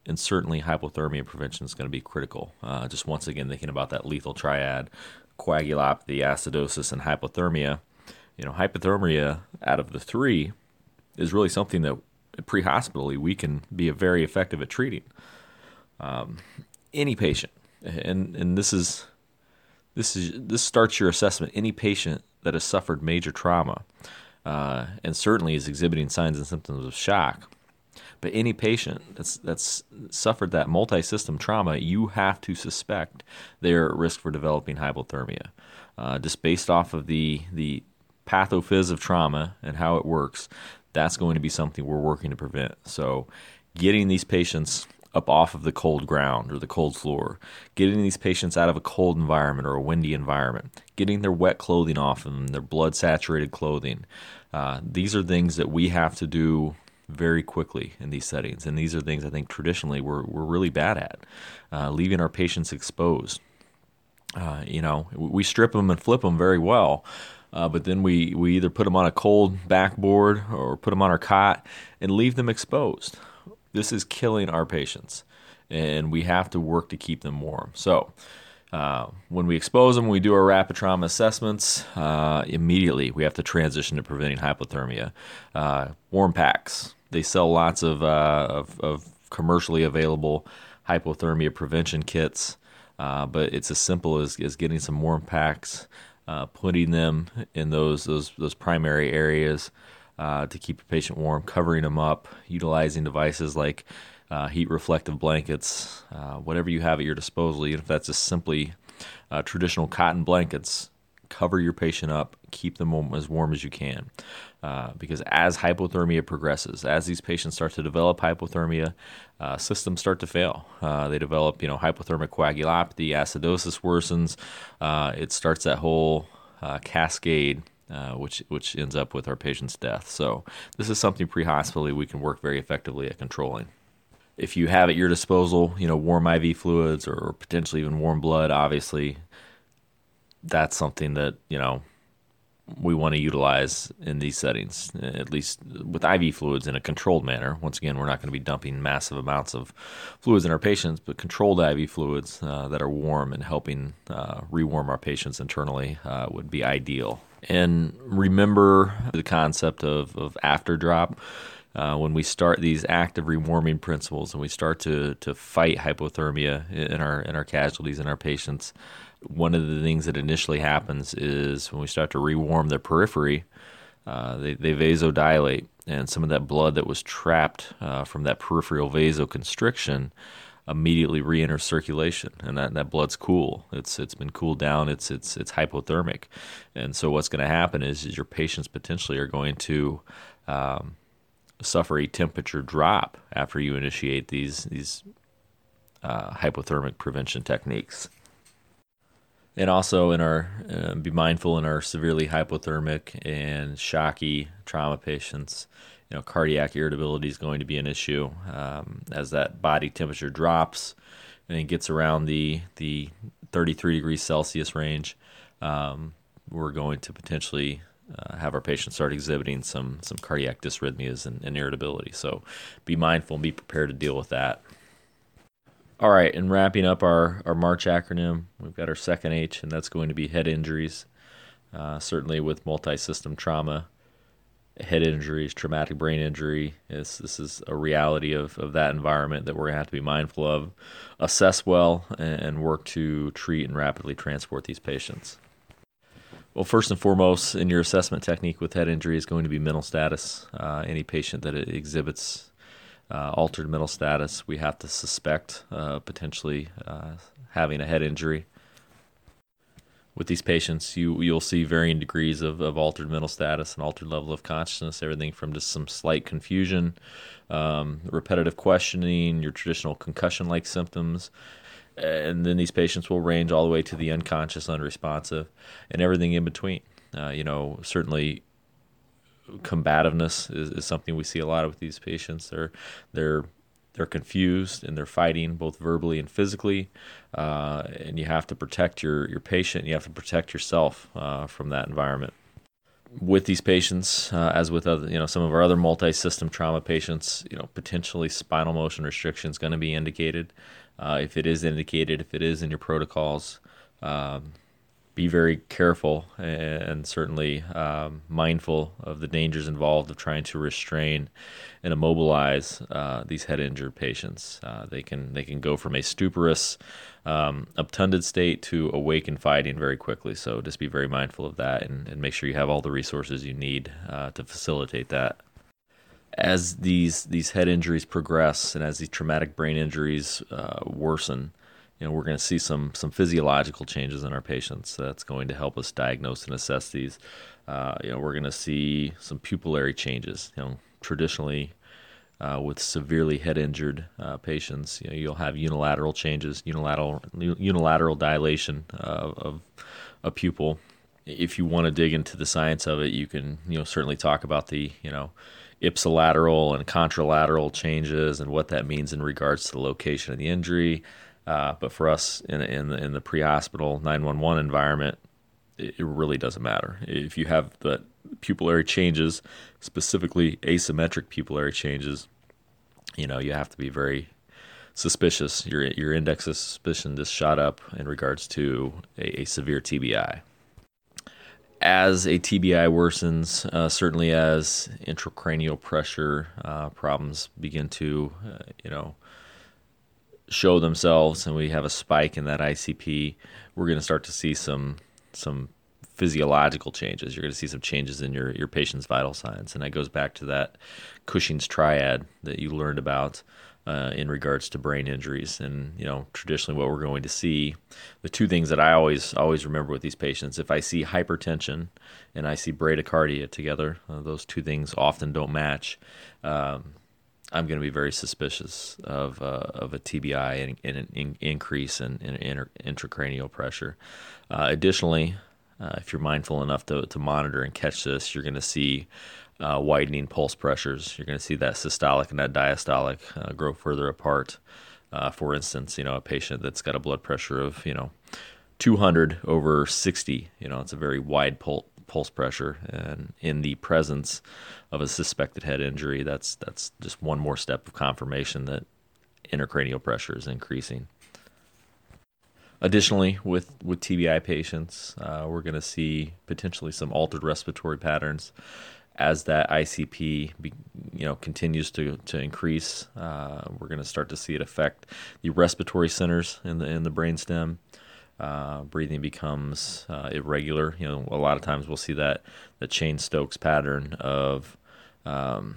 And certainly, hypothermia prevention is going to be critical. Uh, just once again, thinking about that lethal triad coagulopathy, acidosis, and hypothermia. You know, hypothermia out of the three is really something that pre hospitally we can be very effective at treating. Um, any patient, and and this is this is this starts your assessment. Any patient that has suffered major trauma, uh, and certainly is exhibiting signs and symptoms of shock. But any patient that's that's suffered that multi-system trauma, you have to suspect they're at risk for developing hypothermia, uh, just based off of the the pathophys of trauma and how it works. That's going to be something we're working to prevent. So, getting these patients up off of the cold ground or the cold floor, getting these patients out of a cold environment or a windy environment, getting their wet clothing off them, their blood saturated clothing. Uh, these are things that we have to do very quickly in these settings. And these are things I think traditionally we're, we're really bad at, uh, leaving our patients exposed. Uh, you know, we strip them and flip them very well. Uh, but then we, we either put them on a cold backboard or put them on our cot and leave them exposed. This is killing our patients, and we have to work to keep them warm. So, uh, when we expose them, we do our rapid trauma assessments. Uh, immediately, we have to transition to preventing hypothermia. Uh, warm packs. They sell lots of, uh, of, of, commercially available hypothermia prevention kits, uh, but it's as simple as, as getting some warm packs, putting them in those those those primary areas uh, to keep a patient warm, covering them up, utilizing devices like uh, heat reflective blankets, uh, whatever you have at your disposal, even if that's just simply uh, traditional cotton blankets. Cover your patient up, keep them as warm as you can. Uh, because as hypothermia progresses, as these patients start to develop hypothermia, uh, systems start to fail. they develop, you know, hypothermic coagulopathy, acidosis worsens. it starts that whole cascade uh, which which ends up with our patient's death. So this is something pre-hospitally we can work very effectively at controlling. If you have at your disposal, you know, warm IV fluids or potentially even warm blood, obviously, that's something that you know we want to utilize in these settings, at least with IV fluids in a controlled manner. Once again, we're not going to be dumping massive amounts of fluids in our patients, but controlled IV fluids uh, that are warm and helping uh, rewarm our patients internally uh, would be ideal and remember the concept of, of after drop. Uh, when we start these active rewarming principles and we start to, to fight hypothermia in our in our casualties and our patients, one of the things that initially happens is when we start to rewarm their periphery, uh, they, they vasodilate, and some of that blood that was trapped uh, from that peripheral vasoconstriction immediately re-enter circulation, and that, that blood's cool. It's it's been cooled down. It's it's it's hypothermic, and so what's going to happen is, is your patients potentially are going to um, suffer a temperature drop after you initiate these these uh, hypothermic prevention techniques. And also in our uh, be mindful in our severely hypothermic and shocky trauma patients you know, cardiac irritability is going to be an issue um, as that body temperature drops and it gets around the the 33 degrees Celsius range. Um, we're going to potentially uh, have our patients start exhibiting some some cardiac dysrhythmias and, and irritability. So be mindful and be prepared to deal with that. All right, and wrapping up our, our March acronym, we've got our second H, and that's going to be head injuries. Uh, certainly with multi system trauma, head injuries, traumatic brain injury. It's, this is a reality of, of that environment that we're to have to be mindful of, assess well, and work to treat and rapidly transport these patients. Well, first and foremost, in your assessment technique with head injury is going to be mental status. Uh, any patient that exhibits uh, altered mental status, we have to suspect uh, potentially uh, having a head injury with these patients, you you'll see varying degrees of, of altered mental status and altered level of consciousness. Everything from just some slight confusion, um, repetitive questioning, your traditional concussion-like symptoms, and then these patients will range all the way to the unconscious, unresponsive, and everything in between. Uh, you know, certainly combativeness is, is something we see a lot with these patients. They're they're they're confused and they're fighting both verbally and physically, uh, and you have to protect your your patient. You have to protect yourself uh, from that environment. With these patients, uh, as with other, you know, some of our other multi-system trauma patients, you know, potentially spinal motion restriction is going to be indicated. Uh, if it is indicated, if it is in your protocols, um, be very careful and certainly um, mindful of the dangers involved of trying to restrain and immobilize uh, these head injured patients. Uh, they can they can go from a stuporous, um, obtunded state to awake and fighting very quickly. So just be very mindful of that and, and make sure you have all the resources you need uh, to facilitate that. As these these head injuries progress and as these traumatic brain injuries uh, worsen, you know, we're going to see some some physiological changes in our patients. That's going to help us diagnose and assess these. Uh, you know, we're going to see some pupillary changes. You know, traditionally. Uh, with severely head injured uh, patients, you know, you'll have unilateral changes, unilateral unilateral dilation of a pupil. If you want to dig into the science of it, you can you know certainly talk about the you know ipsilateral and contralateral changes and what that means in regards to the location of the injury, uh, but for us in in the, in the pre-hospital 911 environment, it, it, really doesn't matter. If you have the pupillary changes, specifically asymmetric pupillary changes, you know you have to be very suspicious. Your your index of suspicion just shot up in regards to a, a severe TBI. As a TBI worsens, uh, certainly as intracranial pressure uh, problems begin to, uh, you know, show themselves and we have a spike in that ICP, we're going to start to see some some physiological changes. You're going to see some changes in your your patient's vital signs, and that goes back to that Cushing's triad that you learned about uh, in regards to brain injuries. And you know, traditionally, what we're going to see, the two things that I always always remember with these patients, if I see hypertension and I see bradycardia together, uh, those two things often don't match. Um, I'm going to be very suspicious of uh, of a TBI and, and an in, increase in, in inter, intracranial pressure. Uh, additionally, uh, if you're mindful enough to, to monitor and catch this, you're going to see uh, widening pulse pressures. You're going to see that systolic and that diastolic uh, grow further apart. Uh, for instance, you know, a patient that's got a blood pressure of you know 200 over 60. You know, it's a very wide pulse pulse pressure, and in the presence of a suspected head injury, that's that's just one more step of confirmation that intracranial pressure is increasing. Additionally, with, with TBI patients, uh, we're going to see potentially some altered respiratory patterns as that ICP be, you know continues to to increase. Uh, we're going to start to see it affect the respiratory centers in the in the brainstem uh, breathing becomes uh, irregular. You know, a lot of times we'll see that the Cheyne-Stokes pattern of um,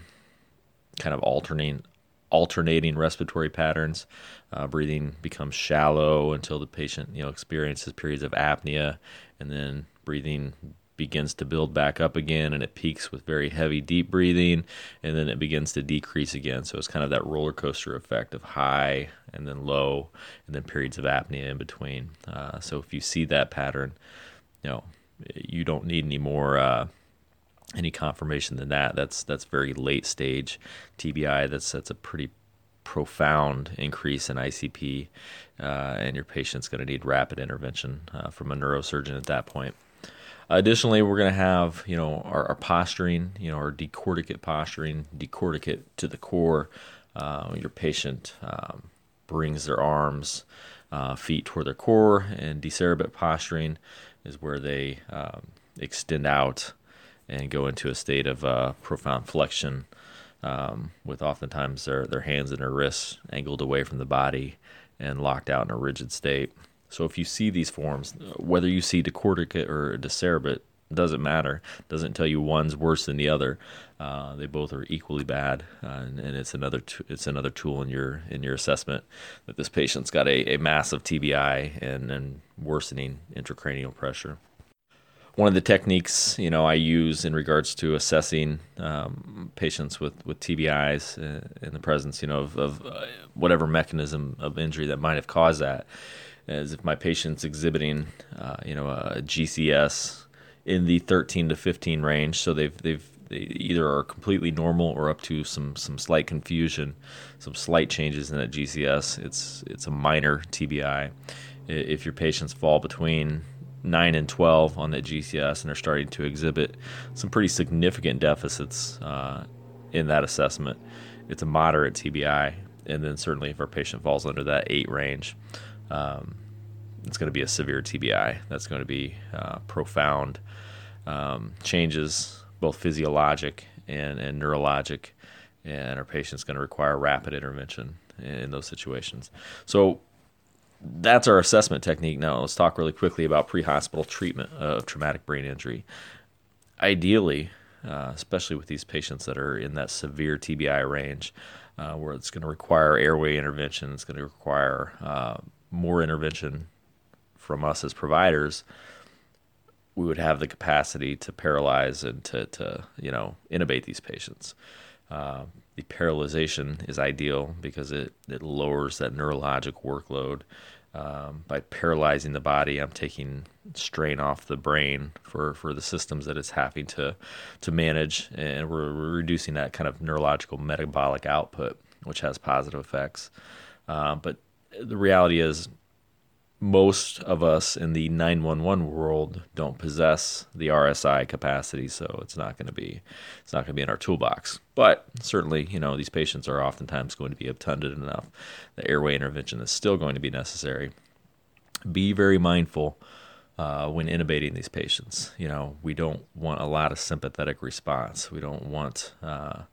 kind of alternating alternating respiratory patterns. Uh, breathing becomes shallow until the patient you know experiences periods of apnea, and then breathing begins to build back up again and it peaks with very heavy deep breathing and then it begins to decrease again. So it's kind of that roller coaster effect of high and then low and then periods of apnea in between. Uh, so if you see that pattern you know you don't need any more uh, any confirmation than that. That's that's very late stage tbi that's that's a pretty profound increase in ICP, uh, and your patient's going to need rapid intervention uh, from a neurosurgeon at that point. Additionally, we're going to have you know our, our, posturing, you know our decorticate posturing, decorticate to the core. Uh, your patient um, brings their arms, uh, feet toward their core, and decerebrate posturing is where they um, extend out and go into a state of uh, profound flexion, um, with oftentimes their their hands and their wrists angled away from the body and locked out in a rigid state. So if you see these forms, whether you see decorticate or decerebrate, doesn't matter. Doesn't tell you one's worse than the other. Uh, they both are equally bad, uh, and, and, it's another t- it's another tool in your in your assessment that this patient's got a, a massive TBI and, and worsening intracranial pressure. One of the techniques you know I use in regards to assessing um, patients with, with TBIs uh, in the presence you know of, of uh, whatever mechanism of injury that might have caused that as if my patient's exhibiting, uh, you know, a GCS in the 13 to 15 range. So they've they've they either are completely normal or up to some some slight confusion, some slight changes in that GCS. It's it's a minor TBI. If your patients fall between 9 and 12 on that GCS and they're starting to exhibit some pretty significant deficits uh, in that assessment, it's a moderate TBI. And then certainly if our patient falls under that 8 range, um, it's going to be a severe TBI. That's going to be uh, profound um, changes, both physiologic and, and neurologic, and our patient's going to require rapid intervention in those situations. So that's our assessment technique. Now, let's talk really quickly about pre hospital treatment of traumatic brain injury. Ideally, uh, especially with these patients that are in that severe TBI range, uh, where it's going to require airway intervention, it's going to require uh, more intervention from us as providers, we would have the capacity to paralyze and to, to you know intubate these patients. Uh, the paralyzation is ideal because it, it lowers that neurologic workload. Um, by paralyzing the body, I'm taking strain off the brain for, for the systems that it's having to to manage, and we're, we're reducing that kind of neurological metabolic output, which has positive effects. Uh, but the reality is, most of us in the 911 world don't possess the RSI capacity, so it's not going to be it's not going to be in our toolbox. But certainly, you know, these patients are oftentimes going to be obtunded enough. The airway intervention is still going to be necessary. Be very mindful uh, when intubating these patients. You know, we don't want a lot of sympathetic response. We don't want uh,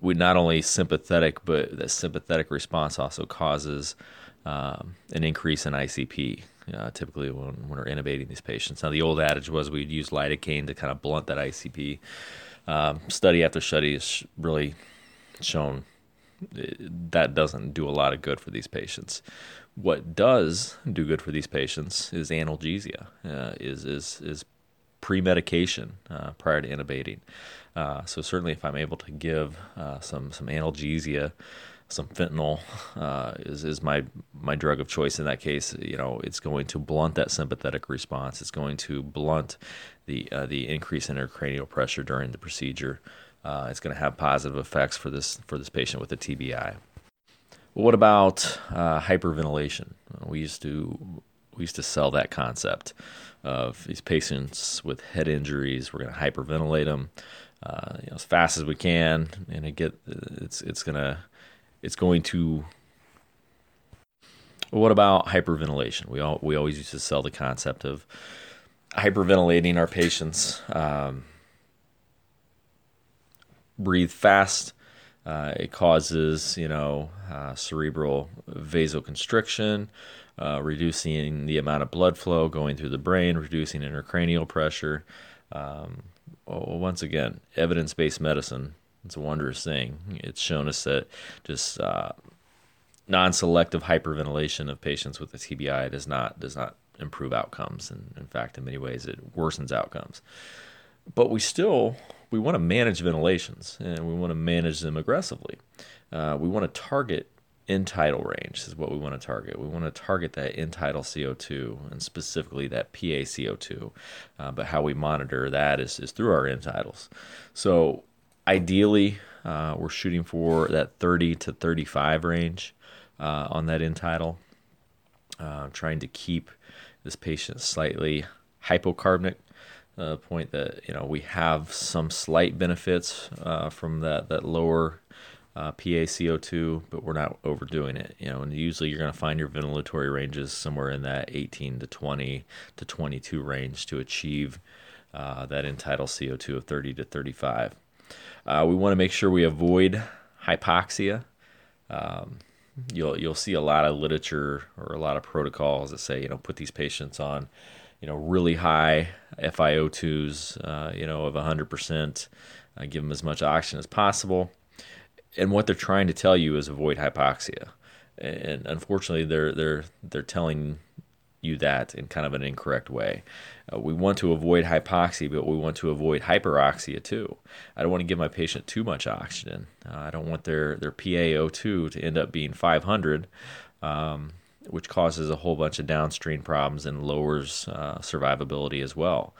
we not only sympathetic, but that sympathetic response also causes um, an increase in ICP. Uh, typically, when, when we're intubating these patients. Now, the old adage was we'd use lidocaine to kind of blunt that ICP. Um, study after study has really shown uh, that doesn't do a lot of good for these patients. What does do good for these patients is analgesia, uh, is is is pre-medication uh, prior to intubating. Uh, so certainly, if I'm able to give uh, some some analgesia some fentanyl uh, is is my my drug of choice in that case. You know, it's going to blunt that sympathetic response. It's going to blunt the uh, the increase in intracranial pressure during the procedure. Uh, it's going to have positive effects for this for this patient with a TBI. Well, what about uh, hyperventilation? We used to we used to sell that concept of these patients with head injuries. We're going to hyperventilate them. Uh, you know, as fast as we can, and it get it's it's gonna it's going to what about hyperventilation? We all we always used to sell the concept of hyperventilating our patients. Um, breathe fast. Uh, it causes, you know, uh, cerebral vasoconstriction, uh, reducing the amount of blood flow going through the brain, reducing intracranial pressure. Um, well, once again, evidence-based medicine it's a wondrous thing. It's shown us that just uh, non-selective hyperventilation of patients with a TBI does not does not improve outcomes, and in fact, in many ways, it worsens outcomes. But we still we want to manage ventilations, and we want to manage them aggressively. Uh, we want to target end-tidal range is what we want to target. We want to target that end-tidal CO2 and specifically that PA CO2. Uh, but how we monitor that is, is through our end-tidals. So ideally, uh, we're shooting for that 30 to 35 range uh, on that end-tidal. Uh, trying to keep this patient slightly hypocarbonic. Uh, point that you know we have some slight benefits uh, from that that lower uh, PaCO2, but we're not overdoing it. You know, and usually you're going to find your ventilatory ranges somewhere in that 18 to 20 to 22 range to achieve uh, that end-tidal CO2 of 30 to 35. Uh, we want to make sure we avoid hypoxia. Um, you'll you'll see a lot of literature or a lot of protocols that say you know put these patients on you know really high FiO2s uh, you know of 100%. Uh, give them as much oxygen as possible. And what they're trying to tell you is avoid hypoxia. And unfortunately, they're they're they're telling you that in kind of an incorrect way. Uh, we want to avoid hypoxia, but we want to avoid hyperoxia too. I don't want to give my patient too much oxygen. Uh, I don't want their, their PaO2 to end up being 500, um, which causes a whole bunch of downstream problems and lowers uh, survivability as well.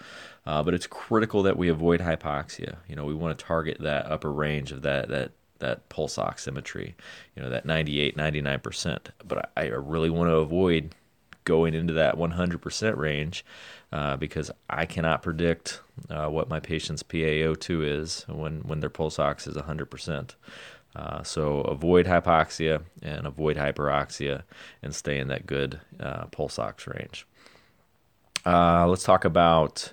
Uh, but it's critical that we avoid hypoxia. You know, we want to target that upper range of that that that pulse oximetry, you know, that 98, 99%. But I, I really want to avoid going into that 100% range uh, because I cannot predict uh, what my patient's PaO2 is when, when their pulse ox is 100%. Uh, so avoid hypoxia and avoid hyperoxia and stay in that good uh, pulse ox range. Uh, let's talk about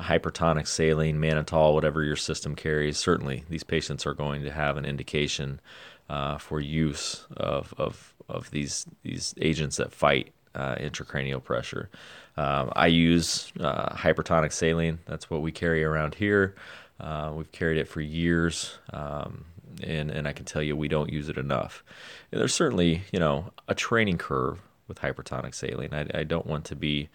hypertonic saline, mannitol, whatever your system carries. Certainly, these patients are going to have an indication uh, for use of, of, of these, these agents that fight uh, intracranial pressure. Um, I use uh, hypertonic saline. That's what we carry around here. Uh, we've carried it for years. Um, and and I can tell you we don't use it enough. And there's certainly you know a training curve with hypertonic saline. I, I don't want to be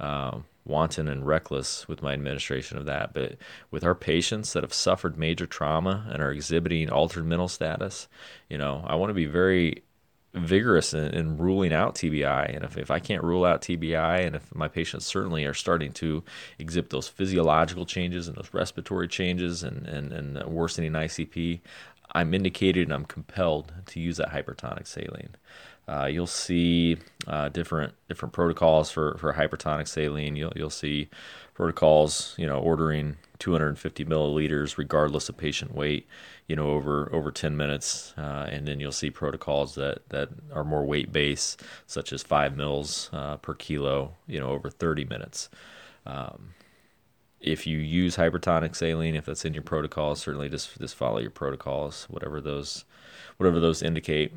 uh, wanton and reckless with my administration of that, but with our patients that have suffered major trauma and are exhibiting altered mental status, you know, I want to be very vigorous in, in, ruling out TBI. And if, if I can't rule out TBI, and if my patients certainly are starting to exhibit those physiological changes and those respiratory changes and, and, and worsening ICP, I'm indicated and I'm compelled to use that hypertonic saline. Uh, you'll see uh, different different protocols for, for hypertonic saline. You'll you'll see protocols, you know, ordering 250 milliliters regardless of patient weight, you know, over over 10 minutes, uh, and then you'll see protocols that that are more weight based, such as five mils uh, per kilo, you know, over 30 minutes. Um, if you use hypertonic saline, if that's in your protocol, certainly just just follow your protocols, whatever those whatever those indicate.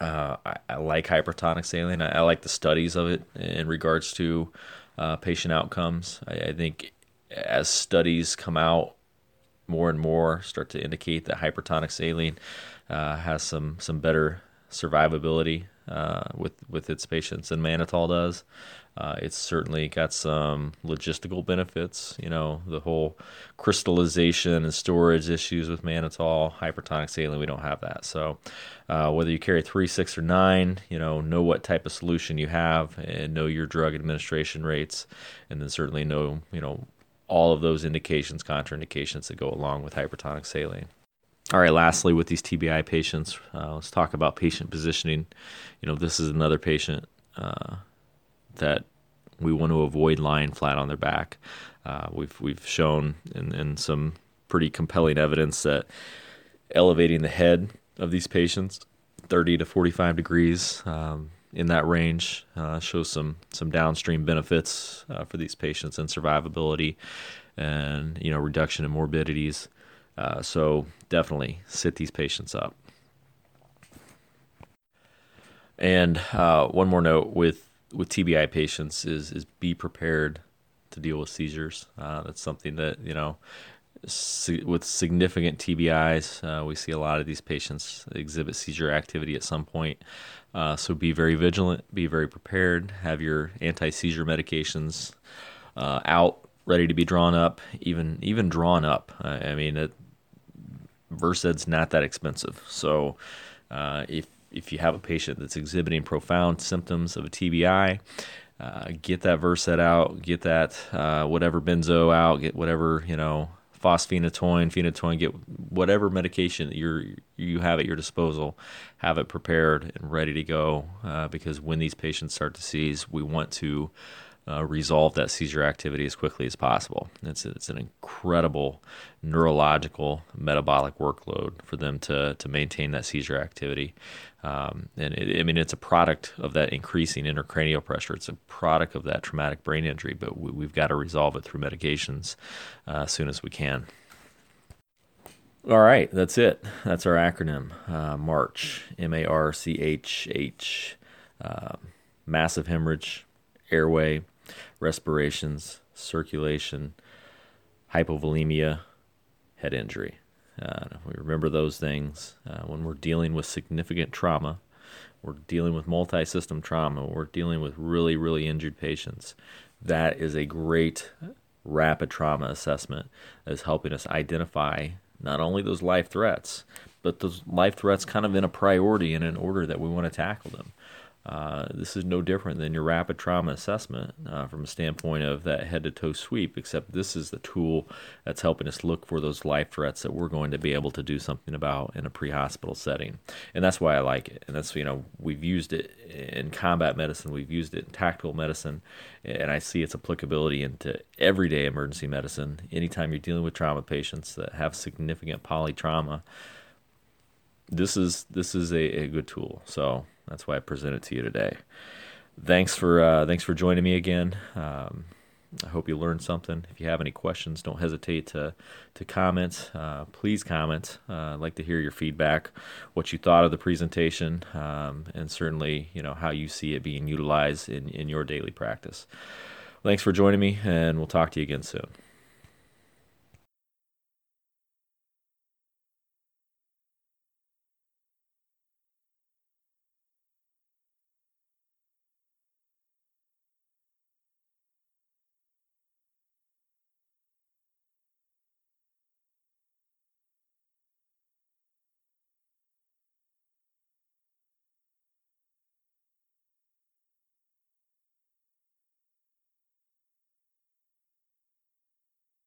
Uh, I, I, like hypertonic saline. I, I, like the studies of it in regards to uh, patient outcomes. I, I, think as studies come out more and more, start to indicate that hypertonic saline uh, has some some better survivability uh, with with its patients than mannitol does. Uh, it's certainly got some logistical benefits. You know, the whole crystallization and storage issues with mannitol, hypertonic saline, we don't have that. So, uh, whether you carry three, six, or nine, you know, know what type of solution you have and know your drug administration rates, and then certainly know, you know, all of those indications, contraindications that go along with hypertonic saline. All right, lastly, with these TBI patients, uh, let's talk about patient positioning. You know, this is another patient uh, that we want to avoid lying flat on their back. Uh, we've we've shown in, in some pretty compelling evidence that elevating the head of these patients 30 to 45 degrees um, in that range uh, shows some some downstream benefits uh, for these patients and survivability and you know reduction in morbidities uh, so definitely sit these patients up and uh, one more note with with TBI patients is is be prepared to deal with seizures. Uh, that's something that you know with significant TBIs, uh, we see a lot of these patients exhibit seizure activity at some point. Uh, so be very vigilant, be very prepared, have your anti seizure medications uh, out, ready to be drawn up, even even drawn up. I mean, it, Versed's not that expensive, so uh, if if you have a patient that's exhibiting profound symptoms of a TBI, uh, get that Versed out, get that uh, whatever benzo out, get whatever you know fosphenytoin, phenytoin, get whatever medication that you're you have at your disposal, have it prepared and ready to go. Uh, because when these patients start to seize, we want to uh, resolve that seizure activity as quickly as possible. It's it's an incredible neurological metabolic workload for them to to maintain that seizure activity. Um, and it, I mean, it's a product of that increasing intracranial pressure. It's a product of that traumatic brain injury, but we, have got to resolve it through medications uh, as soon as we can. All right, that's it. That's our acronym uh, MARCH, M A R C H H. Uh, massive hemorrhage, airway, respirations, circulation, hypovolemia, head injury. Uh, we remember those things uh, when we're dealing with significant trauma. We're dealing with multi system trauma. We're dealing with really, really injured patients. That is a great rapid trauma assessment that is helping us identify not only those life threats, but those life threats kind of in a priority and in order that we want to tackle them. Uh, this is no different than your rapid trauma assessment uh, from a standpoint of that head to toe sweep, except this is the tool that's helping us look for those life threats that we're going to be able to do something about in a pre hospital setting. And that's why I like it. And that's, you know, we've used it in combat medicine, we've used it in tactical medicine, and I see its applicability into everyday emergency medicine. Anytime you're dealing with trauma patients that have significant polytrauma, this is this is a, a good tool. So that's why I present it to you today. Thanks for uh, thanks for joining me again. Um, I hope you learned something. If you have any questions, don't hesitate to to comment. Uh, please comment. Uh, I'd like to hear your feedback, what you thought of the presentation, um, and certainly you know how you see it being utilized in in your daily practice. Thanks for joining me, and we'll talk to you again soon.